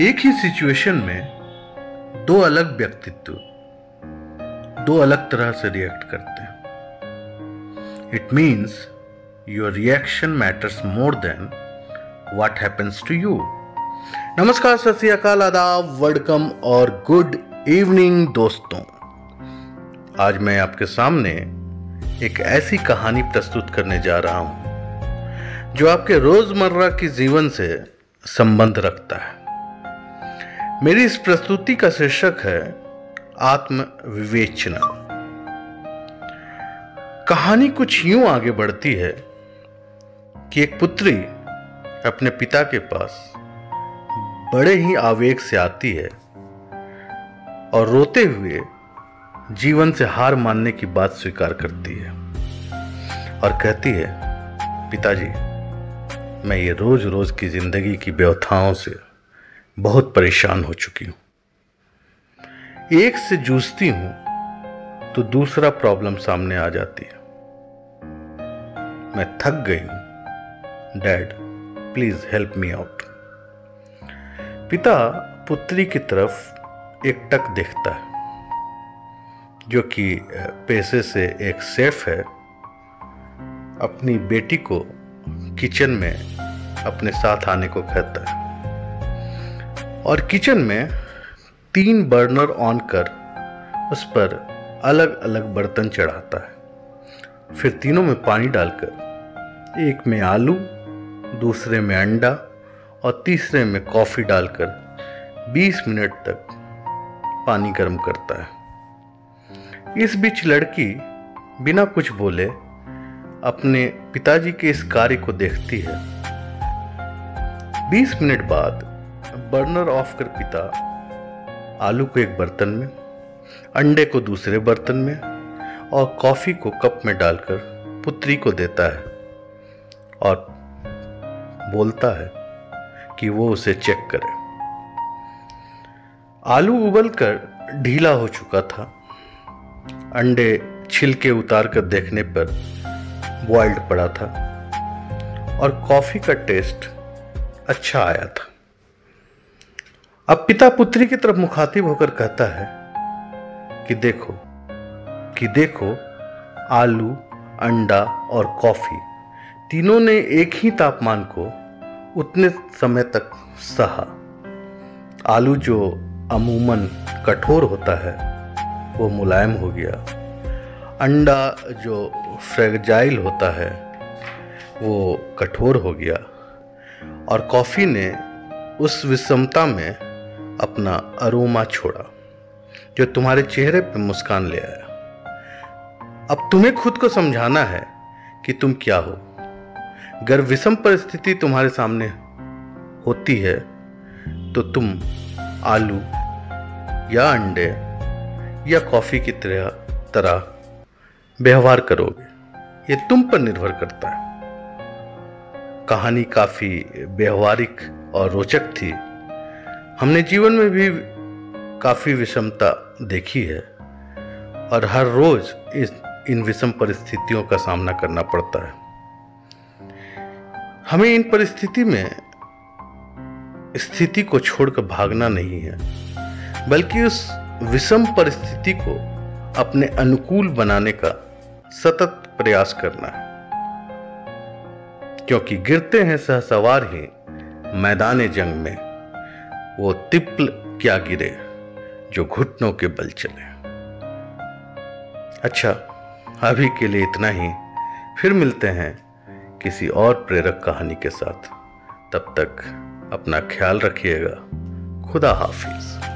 एक ही सिचुएशन में दो अलग व्यक्तित्व, दो अलग तरह से रिएक्ट करते हैं। It means your reaction matters more than what happens to you नमस्कार, सत श्रीकाल आदाब वेलकम और गुड इवनिंग दोस्तों। आज मैं आपके सामने एक ऐसी कहानी प्रस्तुत करने जा रहा हूँ, जो आपके रोज़मर्रा की जीवन से संबंध रखता है। मेरी इस प्रस्तुति का शीर्षक है आत्म विवेचना कहानी कुछ यूँ आगे बढ़ती है कि एक पुत्री अपने पिता के पास बड़े ही आवेग से आती है और रोते हुए जीवन से हार मानने की बात स्वीकार करती है और कहती है, पिताजी, मैं ये रोज रोज की ज़िंदगी की व्यवथाओं से बहुत परेशान हो चुकी हूँ। एक से जूझती हूँ तो दूसरा प्रॉब्लम सामने आ जाती है। मैं थक गई हूँ। Dad, please help me out. पिता पुत्री की तरफ़ एक टक देखता है, जो कि पैसे से एक सेफ़ है। अपनी बेटी को किचन में अपने साथ आने को कहता है। और किचन में तीन बर्नर ऑन कर उस पर अलग अलग बर्तन चढ़ाता है। फिर तीनों में पानी डालकर, एक में आलू, दूसरे में अंडा और तीसरे में कॉफ़ी डालकर 20 मिनट तक पानी गर्म करता है। इस बीच लड़की बिना कुछ बोले अपने पिताजी के इस कार्य को देखती है। 20 मिनट बाद बर्नर ऑफ़ कर पिता, आलू को एक बर्तन में, अंडे को दूसरे बर्तन में और कॉफ़ी को कप में डालकर पुत्री को देता है और बोलता है कि वो उसे चेक करे। आलू उबलकर ढीला हो चुका था। अंडे छिलके उतार कर देखने पर बॉइल्ड पड़ा था और कॉफ़ी का टेस्ट अच्छा आया था। अब पिता पुत्री की तरफ़ मुखातिब होकर कहता है कि देखो कि देखो, आलू, अंडा और कॉफ़ी तीनों ने एक ही तापमान को उतने समय तक सहा। आलू जो अमूमन कठोर होता है, वो मुलायम हो गया। अंडा जो फ्रेगजाइल होता है, वो कठोर हो गया। और कॉफ़ी ने उस विषमता में अपना अरोमा छोड़ा, जो तुम्हारे चेहरे पर मुस्कान ले आया। अब तुम्हें खुद को समझाना है कि तुम क्या हो। अगर विषम परिस्थिति तुम्हारे सामने होती है तो तुम आलू या अंडे या कॉफ़ी की तरह तरह व्यवहार करोगे। ये तुम पर निर्भर करता है। कहानी काफ़ी व्यवहारिक और रोचक थी। हमने जीवन में भी काफ़ी विषमता देखी है और हर रोज इस, इन विषम परिस्थितियों का सामना करना पड़ता है। हमें इन परिस्थिति में स्थिति को छोड़कर भागना नहीं है, बल्कि उस विषम परिस्थिति को अपने अनुकूल बनाने का सतत प्रयास करना है। क्योंकि गिरते हैं सहसवार ही मैदान जंग में। वो तिप्ल क्या गिरे जो घुटनों के बल चले। अच्छा अभी के लिए इतना ही। फिर मिलते हैं किसी और प्रेरक कहानी के साथ। तब तक अपना ख्याल रखिएगा। खुदा हाफिज़।